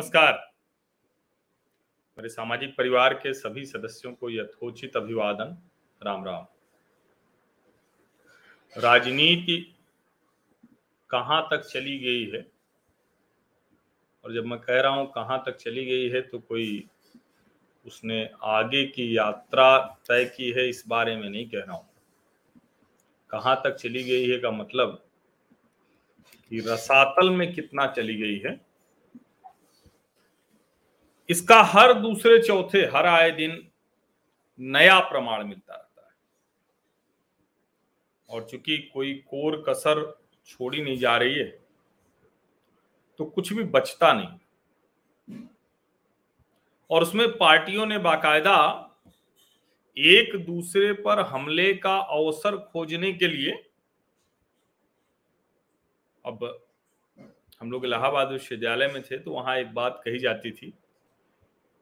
नमस्कार। मेरे सामाजिक परिवार के सभी सदस्यों को यथोचित अभिवादन। राम राम। राजनीति कहाँ तक चली गई है? और जब मैं कह रहा हूँ कहाँ तक चली गई है तो कोई उसने आगे की यात्रा तय की है, इस बारे में नहीं कह रहा हूँ। कहाँ तक चली गई है का मतलब कि रसातल में कितना चली गई है? इसका हर दूसरे चौथे, हर आए दिन नया प्रमाण मिलता रहता है। और चूँकि कोई कोर कसर छोड़ी नहीं जा रही है तो कुछ भी बचता नहीं। और उसमें पार्टियों ने बाकायदा एक दूसरे पर हमले का अवसर खोजने के लिए, अब हम लोग इलाहाबाद विश्वविद्यालय में थे तो वहाँ एक बात कही जाती थी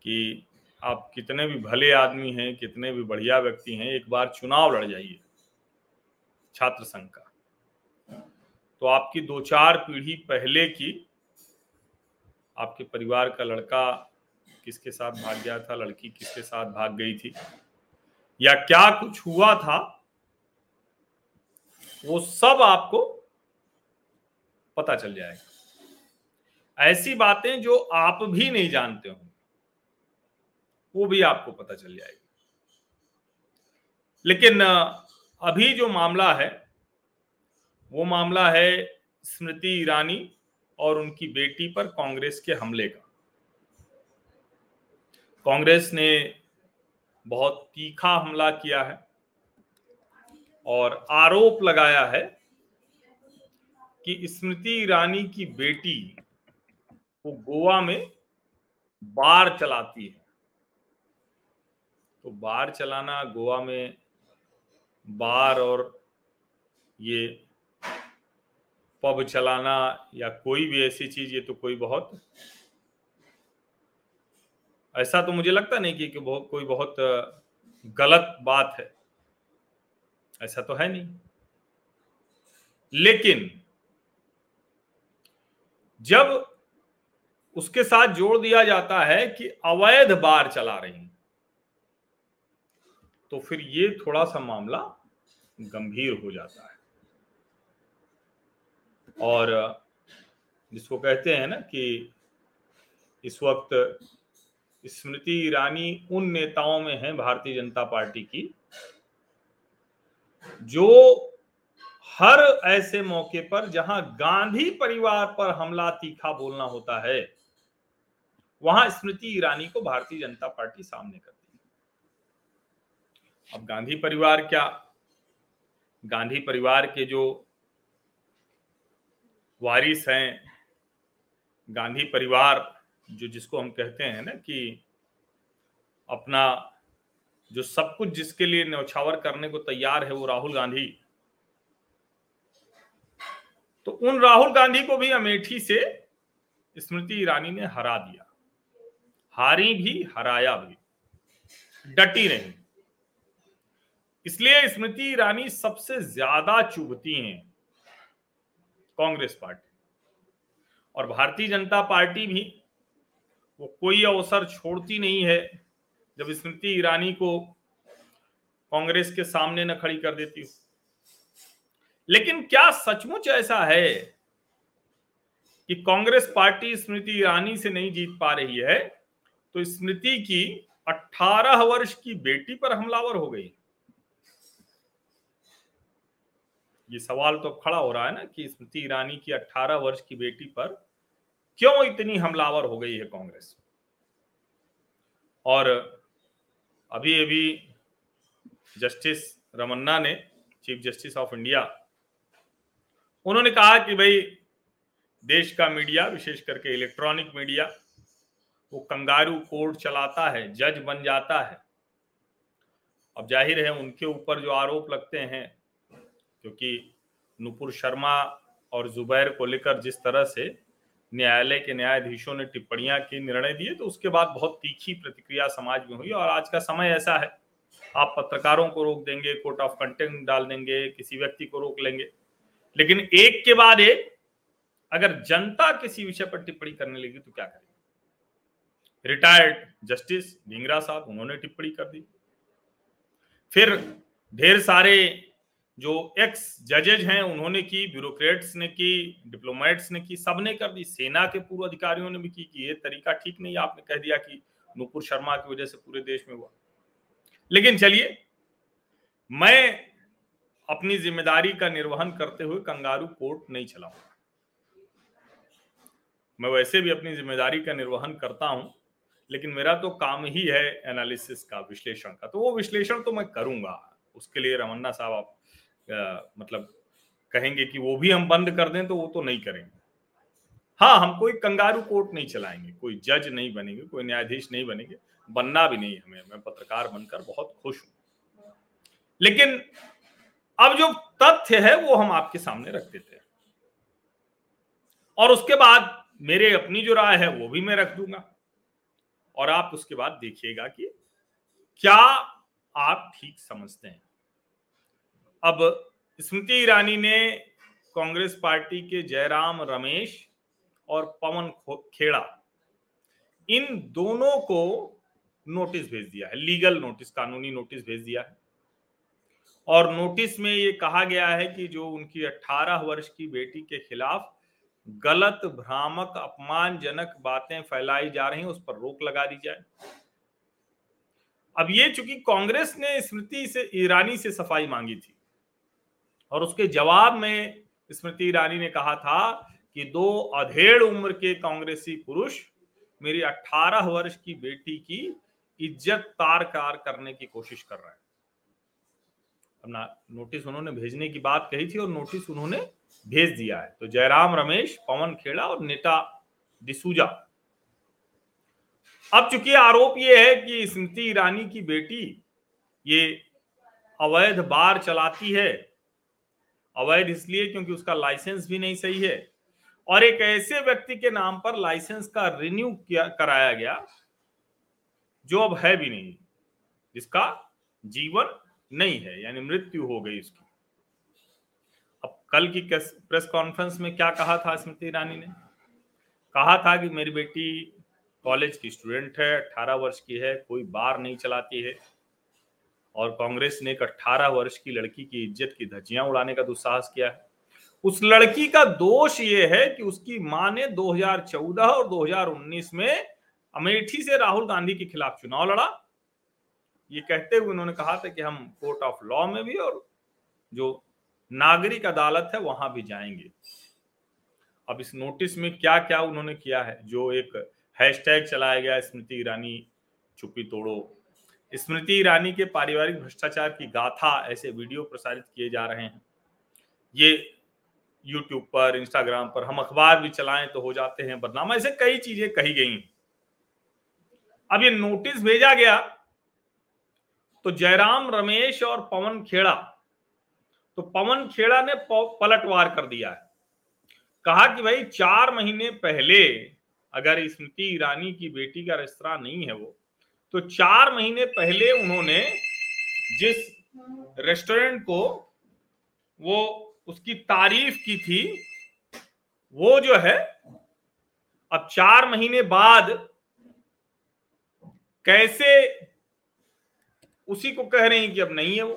कि आप कितने भी भले आदमी हैं, कितने भी बढ़िया व्यक्ति हैं, एक बार चुनाव लड़ जाइए, छात्र संघ का। तो आपकी दो चार पीढ़ी पहले की, आपके परिवार का लड़का किसके साथ भाग गया था, लड़की किसके साथ भाग गई थी, या क्या कुछ हुआ था, वो सब आपको पता चल जाएगा। ऐसी बातें जो आप भी नहीं जानते हो वो भी आपको पता चल जाएगी। लेकिन अभी जो मामला है, वो मामला है स्मृति ईरानी और उनकी बेटी पर कांग्रेस के हमले का। कांग्रेस ने बहुत तीखा हमला किया है और आरोप लगाया है कि स्मृति ईरानी की बेटी वो गोवा में बार चलाती है। तो बार चलाना गोवा में बार और ये पब चलाना या कोई भी ऐसी चीज़ ये तो कोई बहुत ऐसा तो मुझे लगता नहीं कि, कि बहुत कोई बहुत गलत बात है। ऐसा तो है नहीं। लेकिन जब उसके साथ जोड़ दिया जाता है कि अवैध बार चला रही तो फिर ये थोड़ा सा मामला गंभीर हो जाता है। और, जिसको कहते हैं ना कि इस वक्त स्मृति ईरानी उन नेताओं में है भारतीय जनता पार्टी की, जो हर ऐसे मौके पर जहाँ गांधी परिवार पर हमला तीखा बोलना होता है, वहाँ स्मृति ईरानी को भारतीय जनता पार्टी सामने करती अब गांधी परिवार क्या? गांधी परिवार के जो वारिस हैं, गांधी परिवार जो जिसको हम कहते हैं ना कि अपना जो सब कुछ जिसके लिए न्यौछावर करने को तैयार है वो राहुल गांधी। तो उन राहुल गांधी को भी अमेठी से स्मृति ईरानी ने हरा दिया। हारी भी, हराया भी। डटी नहीं इसलिए स्मृति ईरानी सबसे ज़्यादा चुभती हैं कांग्रेस पार्टी। और भारतीय जनता पार्टी भी वो कोई अवसर छोड़ती नहीं है जब स्मृति ईरानी को कांग्रेस के सामने न खड़ी कर देती हो। लेकिन क्या सचमुच ऐसा है कि कांग्रेस पार्टी स्मृति ईरानी से नहीं जीत पा रही है? तो स्मृति की 18 वर्ष की बेटी पर हमलावर हो गई। ये सवाल तो खड़ा हो रहा है ना कि स्मृति ईरानी की 18 वर्ष की बेटी पर क्यों इतनी हमलावर हो गई है कांग्रेस? और अभी अभी जस्टिस रमन्ना ने, चीफ जस्टिस ऑफ़ इंडिया, उन्होंने कहा कि भाई, देश का मीडिया, विशेष करके इलेक्ट्रॉनिक मीडिया, वो कंगारू कोर्ट चलाता है, जज बन जाता है। अब ज़ाहिर है, उनके ऊपर जो आरोप लगते हैं क्योंकि नुपुर शर्मा और जुबैर को लेकर जिस तरह से न्यायालय के न्यायाधीशों ने टिप्पणियाँ की, निर्णय दिए तो उसके बाद बहुत तीखी प्रतिक्रिया समाज में हुई और आज का समय ऐसा है। आप पत्रकारों को रोक देंगे, कोर्ट ऑफ़ कंटेंट डाल देंगे, किसी व्यक्ति को रोक लेंगे। लेकिन एक के बाद एक, अगर जनता किसी विषय पर टिप्पणी करने लगी तो क्या करेगी? रिटायर्ड जस्टिस ढींगरा साहब, उन्होंने टिप्पणी कर दी। फिर ढेर सारे जो एक्स जजेज हैं, उन्होंने की ब्यूरोक्रेट्स ने की डिप्लोमेट्स ने की, सबने कर दी। सेना के पूर्व अधिकारियों ने भी की कि ये तरीका ठीक नहीं, आपने कह दिया कि नुपुर शर्मा की वजह से पूरे देश में हुआ। लेकिन चलिए, मैं अपनी ज़िम्मेदारी का निर्वहन करते हुए कंगारू कोर्ट नहीं चलाऊँगा। मैं वैसे भी अपनी ज़िम्मेदारी का निर्वहन करता हूँ, लेकिन मेरा तो काम ही है एनालिसिस का, विश्लेषण का। तो वो विश्लेषण तो मैं करूँगा, उसके लिए रमन्ना साहब आप मतलब कहेंगे कि वो भी हम बंद कर दें तो वो तो नहीं करेंगे। हाँ हम कोई कंगारू कोर्ट नहीं चलाएँगे, कोई जज नहीं बनेंगे, कोई न्यायाधीश नहीं बनेंगे, बनना भी नहीं हमें। मैं पत्रकार बनकर बहुत खुश हूँ। लेकिन अब जो तथ्य है, वो हम आपके सामने रख देते हैं। और उसके बाद मेरे अपनी जो राय है, वो भी मैं रख दूँगा। और आप उसके बाद देखिएगा कि क्या आप ठीक समझते हैं। अब स्मृति ईरानी ने कांग्रेस पार्टी के जयराम रमेश और पवन खेड़ा, इन दोनों को नोटिस भेज दिया है, लीगल नोटिस, कानूनी नोटिस भेज दिया है। और नोटिस में ये कहा गया है कि जो उनकी 18 वर्ष की बेटी के खिलाफ गलत, भ्रामक, अपमानजनक बातें फैलाई जा रही हैं, उस पर रोक लगा दी जाए। अब ये चूँकि कांग्रेस ने स्मृति से, ईरानी से सफ़ाई मांगी थी और उसके जवाब में स्मृति ईरानी ने कहा था कि दो अधेड़ उम्र के कांग्रेसी पुरुष मेरी 18 वर्ष की बेटी की इज़्ज़त तार कार करने की कोशिश कर रहे हैं। अपना नोटिस उन्होंने भेजने की बात कही थी और नोटिस उन्होंने भेज दिया है। तो जयराम रमेश, पवन खेड़ा और नेता डिसूजा। अब चूँकि आरोप यह है कि स्मृति ईरानी की बेटी ये अवैध बार चलाती है अवैध इसलिए क्योंकि उसका लाइसेंस भी नहीं सही है। और एक ऐसे व्यक्ति के नाम पर लाइसेंस का रिन्यू किया, कराया गया, जो अब है भी नहीं, जिसका जीवन नहीं है, यानी मृत्यु हो गई उसकी। अब कल की प्रेस कॉन्फ्रेंस में क्या कहा था स्मृति ईरानी ने? कहा था कि मेरी बेटी कॉलेज की स्टूडेंट है, अठारह वर्ष की है, कोई बार नहीं चलाती है। और कांग्रेस ने एक 18 वर्ष की लड़की की इज़्ज़त की धज्जियाँ उड़ाने का दुस्साहस किया है। उस लड़की का दोष ये है कि उसकी माँ ने 2014 और 2019 में अमेठी से राहुल गांधी के खिलाफ चुनाव लड़ा। ये कहते हुए उन्होंने कहा था कि हम कोर्ट ऑफ़ लॉ में भी और जो नागरिक अदालत है वहाँ भी जाएँगे। अब इस नोटिस में क्या क्या उन्होंने किया है? जो एक हैशटैग चलाया गया, स्मृति ईरानी चुप्पी तोड़ो स्मृति ईरानी के पारिवारिक भ्रष्टाचार की गाथा ऐसे वीडियो प्रसारित किए जा रहे हैं। ये यूट्यूब पर इंस्टाग्राम पर हम अखबार भी चलाएँ तो हो जाते हैं बदनाम। ऐसे कई चीज़ें कही गई अब ये नोटिस भेजा गया तो जयराम, रमेश और पवन खेड़ा तो पवन खेड़ा ने पलटवार कर दिया है। कहा कि भाई, चार महीने पहले अगर स्मृति ईरानी की बेटी का रेस्तरा नहीं है वो तो चार महीने पहले उन्होंने जिस रेस्टोरेंट को वो उसकी तारीफ़ की थी, वो जो है, अब चार महीने बाद कैसे उसी को कह रहे हैं कि अब नहीं है वो।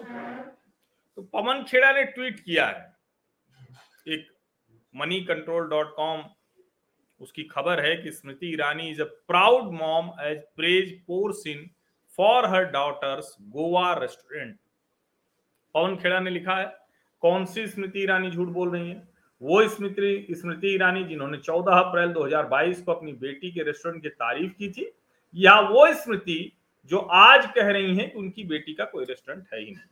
तो पवन खेड़ा ने ट्वीट किया है, एक मनी कंट्रोल डॉट कॉम उसकी खबर है कि Smriti Irani is a proud mom as praise pours in for her daughter's Goa restaurant Pawan Khera ने लिखा है? कौन सी स्मृति ईरानी झूठ बोल रही है? वो स्मृति स्मृति ईरानी जिन्होंने 14 अप्रैल 2022 को अपनी बेटी के रेस्टोरेंट की तारीफ़ की थी, या वो स्मृति जो आज कह रही है उनकी बेटी का कोई रेस्टोरेंट है ही नहीं?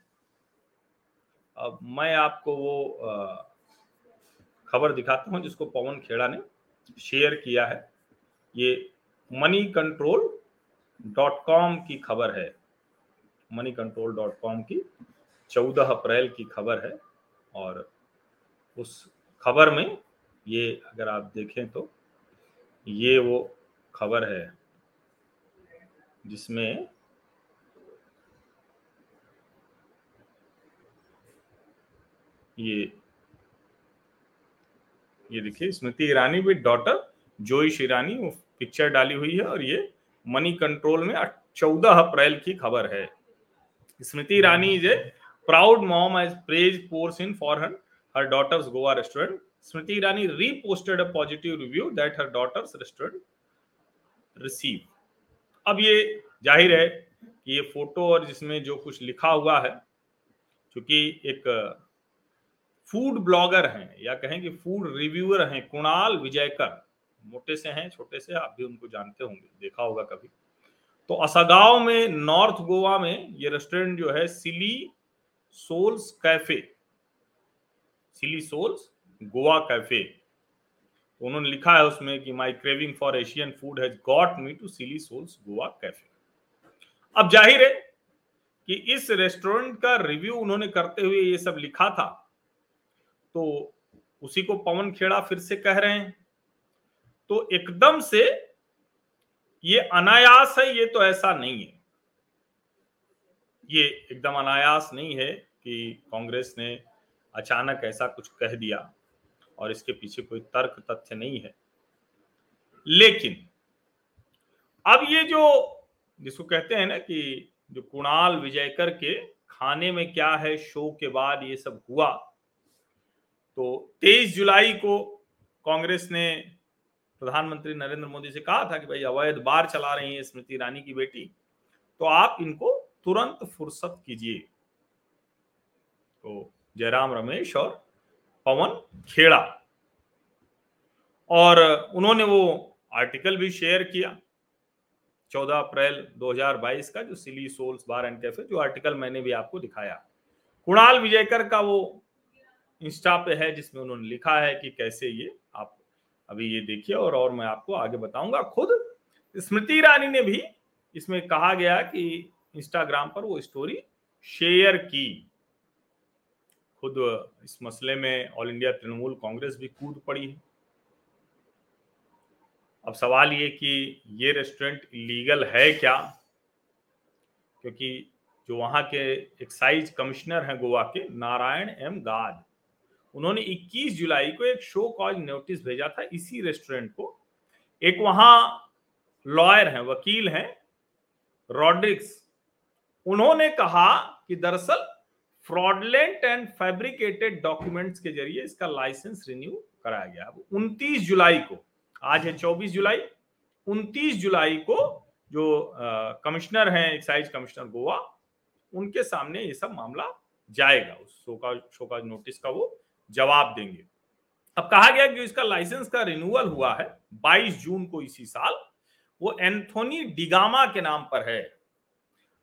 अब मैं आपको वो खबर दिखाता हूँ जिसको पवन खेड़ा ने शेयर किया है, ये मनी कंट्रोल डॉट कॉम की खबर है। मनी कंट्रोल डॉट कॉम की चौदह अप्रैल की खबर है और उस खबर में ये अगर आप देखें तो ये वो खबर है जिसमें ये ये देखिए, स्मृति ईरानी विद डॉटर जोइश ईरानी वो पिक्चर डाली हुई है और ये मनी कंट्रोल में चौदह अप्रैल की खबर है। Smriti Irani is a proud mom as praise pours in for her her daughter's Goa restaurant Smriti Irani reposted a positive review that her daughter's restaurant receive अब ये ज़ाहिर है कि ये फ़ोटो और जिसमें जो कुछ लिखा हुआ है क्योंकि एक फ़ूड ब्लॉगर हैं या कहें कि फ़ूड रिव्यूअर हैं, कुणाल विजयकर। मोटे से हैं, छोटे से, आप भी उनको जानते होंगे, देखा होगा कभी। तो असगांव में, नॉर्थ गोवा में ये रेस्टोरेंट जो है, Silly Souls cafe. Silly Souls Goa cafe. तो उन्होंने लिखा है उसमें कि my craving for Asian food has got me to Silly Souls Goa cafe. अब ज़ाहिर है कि इस रेस्टोरेंट का रिव्यू उन्होंने करते हुए ये सब लिखा था। तो उसी को पवन खेड़ा फिर से कह रहे हैं। तो एकदम से ये अनायास है, ये तो ऐसा नहीं है। ये एकदम अनायास नहीं है कि कांग्रेस ने अचानक ऐसा कुछ कह दिया और इसके पीछे कोई तर्क तथ्य नहीं है। लेकिन अब ये जो जिसको कहते हैं ना कि जो कुणाल विजयकर के खाने में क्या है, शो के बाद ये सब हुआ तो 23 जुलाई को कांग्रेस ने प्रधानमंत्री नरेंद्र मोदी से कहा था कि भाई अवैध बार चला रही है स्मृति ईरानी की बेटी तो आप इनको तुरंत फुर्सत कीजिए। तो जयराम रमेश और पवन खेड़ा। और उन्होंने वो आर्टिकल भी शेयर किया 14 अप्रैल 2022 का, जो Silly Souls bar and cafe, जो आर्टिकल मैंने भी आपको दिखाया। कुणाल विजयकर का वो इंस्टा पे है जिसमें उन्होंने लिखा है कि कैसे ये आप अभी ये देखिए और और मैं आपको आगे बताऊँगा खुद। स्मृति ईरानी ने भी इसमें कहा गया कि इंस्टाग्राम पर वो स्टोरी शेयर की। खुद इस मसले में ऑल इंडिया तृणमूल कांग्रेस भी कूद पड़ी है। अब सवाल ये कि ये रेस्टोरेंट लीगल है क्या? क्योंकि जो वहाँ के एक्साइज कमिश्नर हैं गोवा के, नारायण एम गाद उन्होंने 21 जुलाई को एक शो कॉज नोटिस भेजा था इसी रेस्टोरेंट को। एक वहाँ लॉयर हैं, वकील हैं रॉड्रिक्स उन्होंने कहा कि दरअसल फ्रॉडलेंट एंड फैब्रिकेटेड डॉक्यूमेंट्स के ज़रिए इसका लाइसेंस रिन्यू कराया गया। उनतीस जुलाई को, आज है 24 जुलाई 29 जुलाई को जो कमिश्नर हैं एक्साइज कमिश्नर गोवा, उनके सामने ये सब मामला जाएगा, उस शोका शोका नोटिस का वो। जवाब देंगे। अब कहा गया कि इसका लाइसेंस का रिन्यूअल हुआ है 22 जून को इसी साल, वो एंथोनी डिगामा के नाम पर है।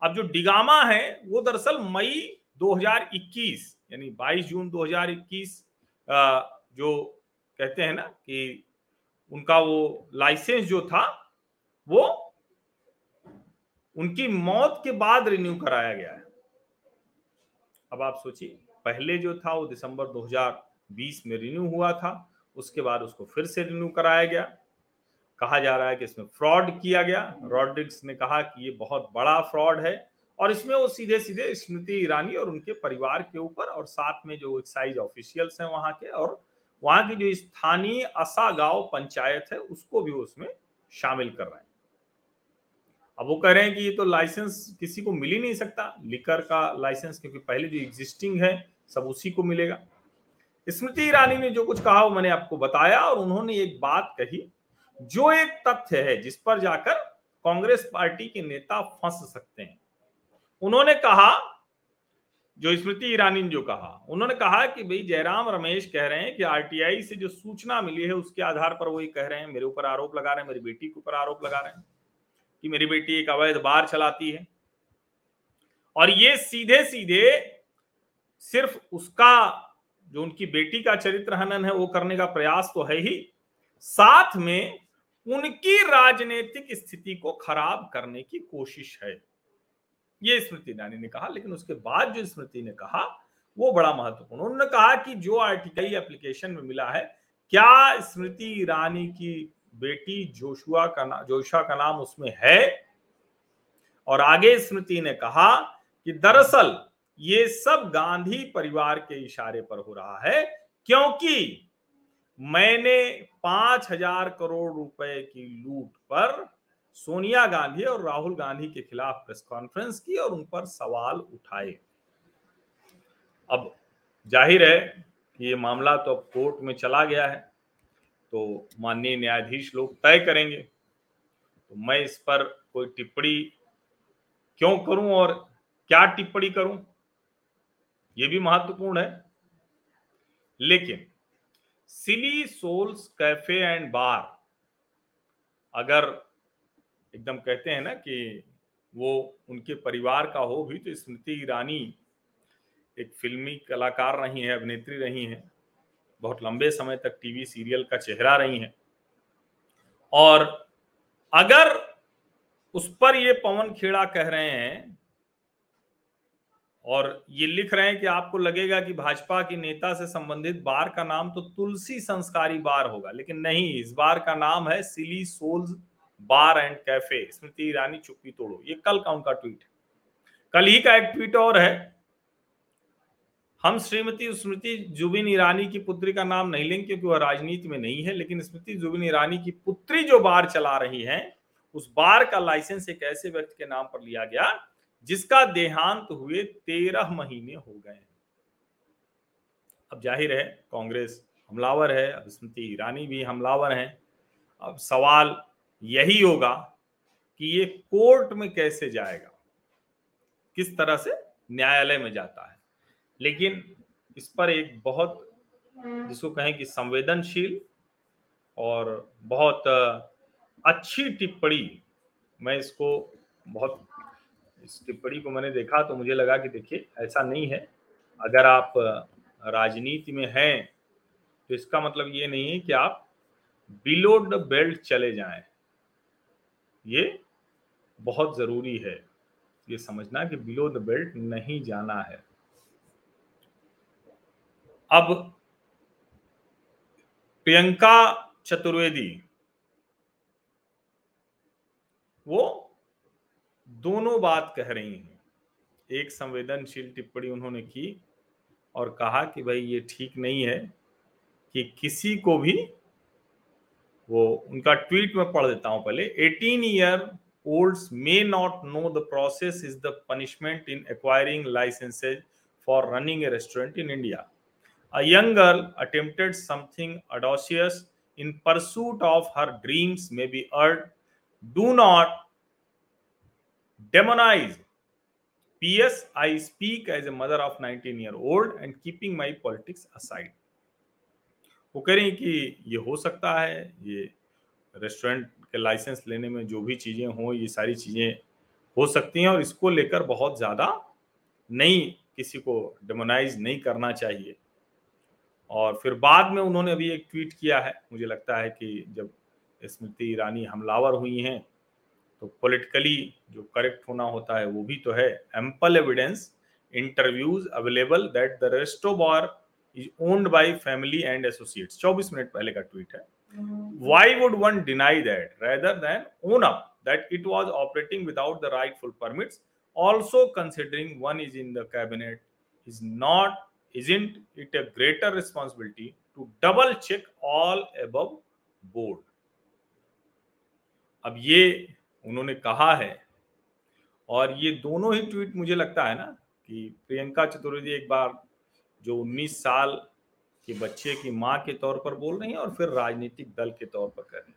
अब जो डिगामा है, वो दरअसल मई 2021 यानी 22 जून 2021 जो कहते हैं ना कि उनका वो लाइसेंस जो था, वो उनकी मौत के बाद रिन्यू कराया गया है। अब आप सोचिए। पहले जो था वो दिसंबर 2020 में रिन्यू हुआ था। उसके बाद उसको फिर से रिन्यू कराया गया। कहा जा रहा है कि इसमें फ्रॉड किया गया। रॉड्रिक्स ने कहा कि ये बहुत बड़ा फ्रॉड है और इसमें वो सीधे सीधे स्मृति ईरानी और उनके परिवार के ऊपर और साथ में जो एक्साइज ऑफिशियल्स हैं वहाँ के और वहाँ की जो स्थानीय असा गाँव पंचायत है, उसको भी उसमें शामिल कर रहे हैं। अब वो कह रहे हैं कि ये तो लाइसेंस किसी को मिल ही नहीं सकता। लिकर का लाइसेंस क्योंकि पहले जो एग्जिस्टिंग है सब उसी को मिलेगा। स्मृति ईरानी ने जो कुछ कहा, वो मैंने आपको बताया और उन्होंने एक बात कही, जो एक तथ्य है जिस पर जाकर कांग्रेस पार्टी के नेता फंस सकते हैं। उन्होंने कहा, जो स्मृति ईरानी ने जो कहा, उन्होंने कहा कि भाई जयराम रमेश कह रहे हैं कि आरटीआई से जो सूचना मिली है उसके आधार पर वही कह रहे हैं, मेरे ऊपर आरोप लगा रहे हैं, मेरी बेटी के ऊपर आरोप लगा रहे हैं कि मेरी बेटी एक अवैध बार चलाती है। और ये सीधे सीधे सिर्फ़ उसका जो उनकी बेटी का चरित्र हनन है, वो करने का प्रयास तो है ही, साथ में उनकी राजनीतिक स्थिति को खराब करने की कोशिश है। ये स्मृति ईरानी ने कहा, लेकिन उसके बाद जो स्मृति ने कहा, वो बड़ा महत्वपूर्ण। उन्होंने कहा कि जो आर्टिकल एप्लीकेशन में मिला है, क्या स्मृति ईरानी की बेटी जोशुआ का नाम जोशा का नाम उसमें है? और आगे स्मृति ने कहा कि दरअसल ये सब गांधी परिवार के इशारे पर हो रहा है, क्योंकि मैंने पाँच हज़ार करोड़ रुपए की लूट पर सोनिया गांधी और राहुल गांधी के खिलाफ प्रेस कॉन्फ्रेंस की और उन पर सवाल उठाए। अब ज़ाहिर है कि ये मामला तो अब कोर्ट में चला गया है तो माननीय न्यायाधीश लोग तय करेंगे। तो मैं इस पर कोई टिप्पणी क्यों करूँ और क्या टिप्पणी करूँ? ये भी महत्वपूर्ण है। लेकिन Silly Souls cafe and bar अगर एकदम कहते हैं ना कि वो उनके परिवार का हो भी तो स्मृति ईरानी एक फिल्मी कलाकार रही है, अभिनेत्री रही है, बहुत लंबे समय तक टीवी सीरियल का चेहरा रही है। और अगर उस पर ये पवन खेड़ा कह रहे हैं और ये लिख रहे हैं कि आपको लगेगा कि भाजपा के नेता से संबंधित बार का नाम तो तुलसी संस्कारी बार होगा, लेकिन नहीं, इस बार का नाम है Silly Souls bar and cafe. Smriti Irani, चुप्पी तोड़ो। ये कल का उनका ट्वीट है। कल ही का एक ट्वीट और है। हम श्रीमती स्मृति जुबिन ईरानी की पुत्री का नाम नहीं लेंगे क्योंकि वह राजनीति में नहीं है, लेकिन स्मृति जुबिन ईरानी की पुत्री जो बार चला रही है, उस बार का लाइसेंस एक ऐसे व्यक्ति के नाम पर लिया गया जिसका देहांत हुए तेरह महीने हो गए अब ज़ाहिर है, कांग्रेस हमलावर है, अब स्मृति ईरानी भी हमलावर हैं। अब सवाल यही होगा कि ये कोर्ट में कैसे जाएगा? किस तरह से न्यायालय में जाता है? लेकिन इस पर एक बहुत, जिसको कहें कि संवेदनशील और बहुत अच्छी टिप्पणी मैं इसको बहुत इस टिप्पणी को मैंने देखा तो मुझे लगा कि देखिए, ऐसा नहीं है। अगर आप राजनीति में हैं तो इसका मतलब ये नहीं है कि आप बिलो द बेल्ट चले जाएँ। ये बहुत ज़रूरी है। ये समझना कि बिलो द बेल्ट नहीं जाना है। अब, प्रियंका चतुर्वेदी, वो दोनों बात कह रही हैं एक संवेदनशील टिप्पणी उन्होंने की और कहा कि भाई ये ठीक नहीं है कि किसी को भी वो उनका ट्वीट में पढ़ देता हूँ पहले 18 year olds may not know the process is the punishment in acquiring licenses for running a restaurant in India A young girl attempted something audacious in pursuit of her dreams may be urged. Do not demonize. P.S. I speak as a mother of 19 year old and keeping my politics aside. वो कह रही कि ये हो सकता है, ये restaurant के लाइसेंस लेने में जो भी चीज़ें हों, ये सारी चीज़ें हो सकती हैं और इसको लेकर बहुत ज़्यादा नहीं किसी को डेमोनाइज नहीं करना चाहिए और फिर बाद में उन्होंने अभी एक ट्वीट किया है, मुझे लगता है कि जब स्मृति ईरानी हमलावर हुई हैं तो पॉलिटिकली जो करेक्ट होना होता है वो भी तो है। Ample evidence interviews available that the resto bar is owned by family and associates 24 minute पहले का ट्वीट है। Why would one deny that rather than own up that it was operating without the rightful permits also considering one is in the cabinet is not isn't it a greater responsibility to double check all above board? अब ये उन्होंने कहा है। और ये दोनों ही tweet मुझे लगता है ना कि प्रियंका चतुर्वेदी एक बार जो 19 साल के बच्चे की माँ के तौर पर बोल रही हैं और फिर राजनीतिक दल के तौर पर कर रही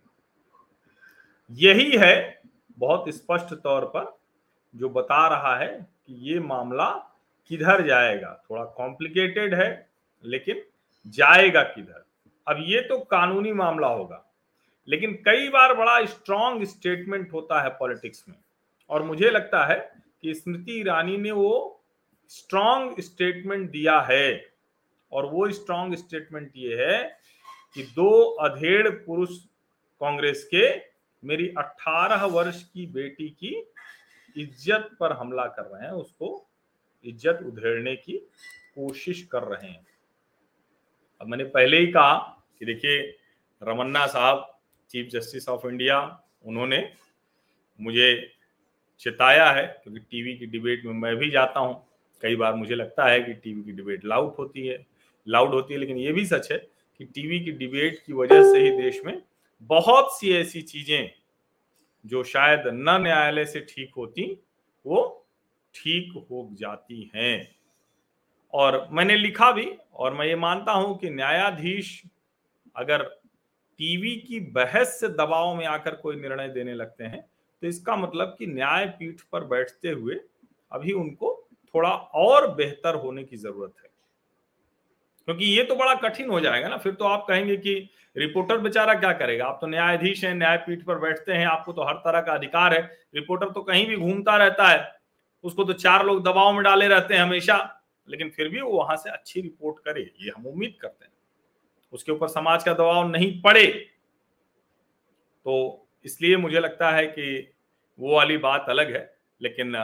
यही है बहुत स्पष्ट तौर पर जो बता रहा है कि ये मामला किधर जाएगा। थोड़ा कॉम्प्लिकेटेड है, लेकिन जाएगा किधर। अब ये तो कानूनी मामला होगा। लेकिन कई बार बड़ा स्ट्रॉन्ग स्टेटमेंट होता है पॉलिटिक्स में। और मुझे लगता है कि स्मृति ईरानी ने वो स्ट्रॉन्ग स्टेटमेंट दिया है। और वो स्ट्रॉन्ग स्टेटमेंट ये है कि दो अधेड़ पुरुष कांग्रेस के मेरी 18 वर्ष की बेटी की इज़्ज़त पर हमला कर रहे हैं, उसको इज़्ज़त उधेड़ने की कोशिश कर रहे हैं। अब मैंने पहले ही कहा कि देखिए, रमन्ना साहब चीफ जस्टिस ऑफ़ इंडिया, उन्होंने मुझे चिताया है, क्योंकि टीवी की डिबेट में मैं भी जाता हूँ। कई बार मुझे लगता है कि टीवी की डिबेट लाउड होती है। लाउड होती है, लेकिन ये भी सच है कि टीवी की डिबेट की वजह से ही देश में बहुत सी ऐसी चीज़ें जो शायद न न्यायालय से ठीक होती, वो ठीक हो जाती हैं। और मैंने लिखा भी, और मैं ये मानता हूँ कि न्यायाधीश अगर टीवी की बहस से दबाव में आकर कोई निर्णय देने लगते हैं तो इसका मतलब कि न्यायपीठ पर बैठते हुए अभी उनको थोड़ा और बेहतर होने की ज़रूरत है। क्योंकि ये तो बड़ा कठिन हो जाएगा ना, फिर तो आप कहेंगे कि रिपोर्टर बेचारा क्या करेगा? आप तो न्यायाधीश हैं, न्यायपीठ पर बैठते हैं, आपको तो हर तरह का अधिकार है। रिपोर्टर तो कहीं भी घूमता रहता है, उसको तो चार लोग दबाव में डाले रहते हैं हमेशा, लेकिन फिर भी वो वहाँ से अच्छी रिपोर्ट करे, ये हम उम्मीद करते हैं। उसके ऊपर समाज का दबाव नहीं पड़े। तो इसलिए मुझे लगता है कि वो वाली बात अलग है, लेकिन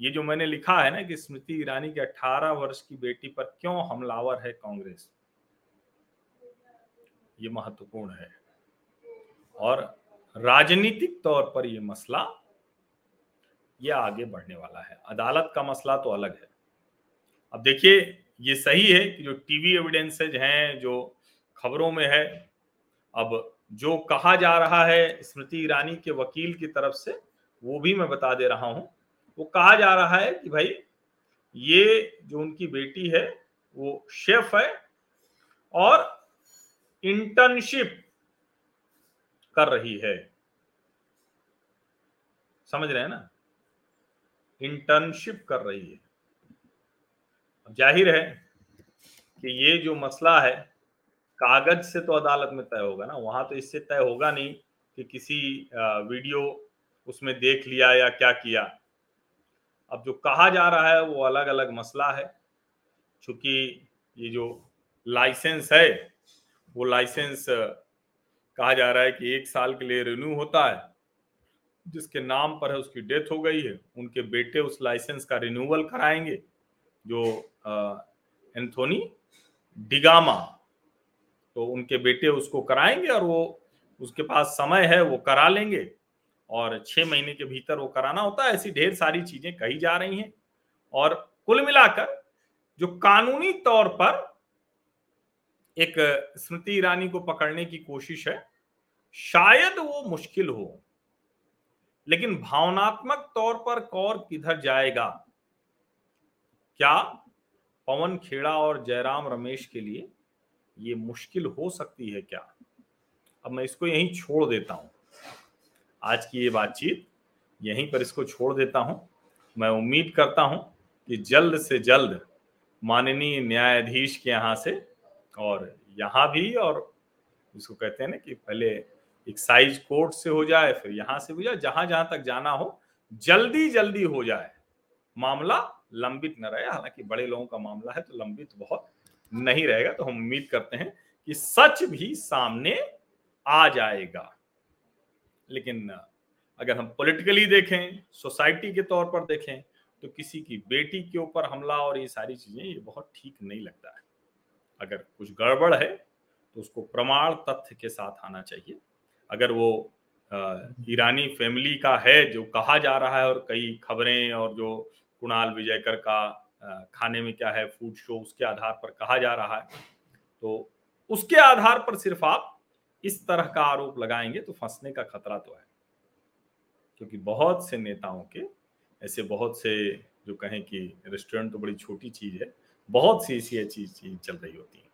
ये जो मैंने लिखा है ना कि स्मृति ईरानी के 18 वर्ष की बेटी पर क्यों हमलावर है कांग्रेस? ये महत्वपूर्ण है। और राजनीतिक तौर पर यह मसला यह आगे बढ़ने वाला है। अदालत का मसला तो अलग है। अब देखिए ये सही है कि जो टीवी एविडेंसेज हैं, जो खबरों में है, अब जो कहा जा रहा है स्मृति ईरानी के वकील की तरफ़ से, वो भी मैं बता दे रहा हूँ। वो कहा जा रहा है कि भाई, ये जो उनकी बेटी है, वो शेफ है और इंटर्नशिप कर रही है। समझ रहे हैं ना? इंटर्नशिप कर रही है। ज़ाहिर है कि ये जो मसला है, कागज़ से तो अदालत में तय होगा ना। वहाँ तो इससे तय होगा नहीं कि किसी वीडियो उसमें देख लिया या क्या किया। अब जो कहा जा रहा है वो अलग अलग मसला है। क्योंकि ये जो लाइसेंस है, वो लाइसेंस कहा जा रहा है कि एक साल के लिए रिन्यू होता है। जिसके नाम पर है उसकी डेथ हो गई है। उनके बेटे उस लाइसेंस का रिन्यूअल कराएँगे। जो एंथोनी डिगामा तो उनके बेटे उसको कराएँगे और वो उसके पास समय है, वो करा लेंगे और छह महीने के भीतर वो कराना होता है। ऐसी ढेर सारी चीज़ें कही जा रही हैं। और कुल मिलाकर जो कानूनी तौर पर एक स्मृति ईरानी को पकड़ने की कोशिश है, शायद वो मुश्किल हो, लेकिन भावनात्मक तौर पर कौर किधर जाएगा? क्या पवन खेड़ा और जयराम रमेश के लिए ये मुश्किल हो सकती है क्या? अब मैं इसको यहीं छोड़ देता हूँ। आज की ये बातचीत यहीं पर इसको छोड़ देता हूँ। मैं उम्मीद करता हूँ कि जल्द से जल्द माननीय न्यायाधीश के यहाँ से और यहाँ भी और इसको कहते हैं ना कि पहले एक्साइज कोर्ट से हो जाए, फिर यहाँ से हो जाए जहाँ जहाँ तक जाना हो जल्दी जल्दी हो जाए। मामला लंबित न रहे। हालाँकि बड़े लोगों का मामला है तो लंबित बहुत नहीं रहेगा तो हम उम्मीद करते हैं कि सच भी सामने आ जाएगा। लेकिन अगर हम पॉलिटिकली देखें सोसाइटी के तौर पर देखें तो किसी की बेटी के ऊपर हमला और ये सारी चीज़ें, ये बहुत ठीक नहीं लगता है। अगर कुछ गड़बड़ है तो उसको प्रमाण तथ्य के साथ आना चाहिए। अगर वो ईरानी फैमिली का है, जो कहा जा रहा है और कई खबरें और जो कुणाल विजयकर का खाने में क्या है फ़ूड शो उसके आधार पर कहा जा रहा है। तो उसके आधार पर सिर्फ़ आप इस तरह का आरोप लगाएँगे तो फंसने का खतरा तो है। क्योंकि बहुत से नेताओं के, ऐसे बहुत से जो कहें कि रेस्टोरेंट तो बड़ी छोटी चीज़ है, बहुत सी ऐसी चीज़ चीज़ चल रही होती है।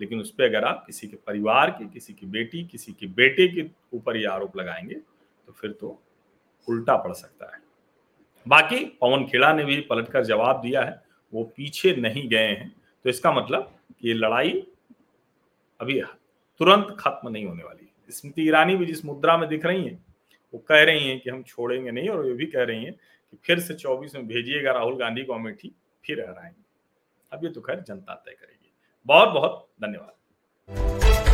लेकिन उस पर अगर आप किसी के परिवार की, किसी की बेटी, किसी के बेटे के ऊपर ये आरोप लगाएँगे तो फिर तो उल्टा पड़ सकता है। बाकी पवन खेड़ा ने भी पलटकर जवाब दिया है, वो पीछे नहीं गए हैं। तो इसका मतलब ये लड़ाई अभी तुरंत खत्म नहीं होने वाली स्मृति ईरानी भी जिस मुद्रा में दिख रही हैं, वो कह रही हैं कि हम छोड़ेंगे नहीं, और ये भी कह रही हैं कि फिर से चौबीस में भेजिएगा राहुल गांधी को अमेठी, फिर हराएँगे। अब ये तो खैर जनता तय करेगी। बहुत बहुत धन्यवाद।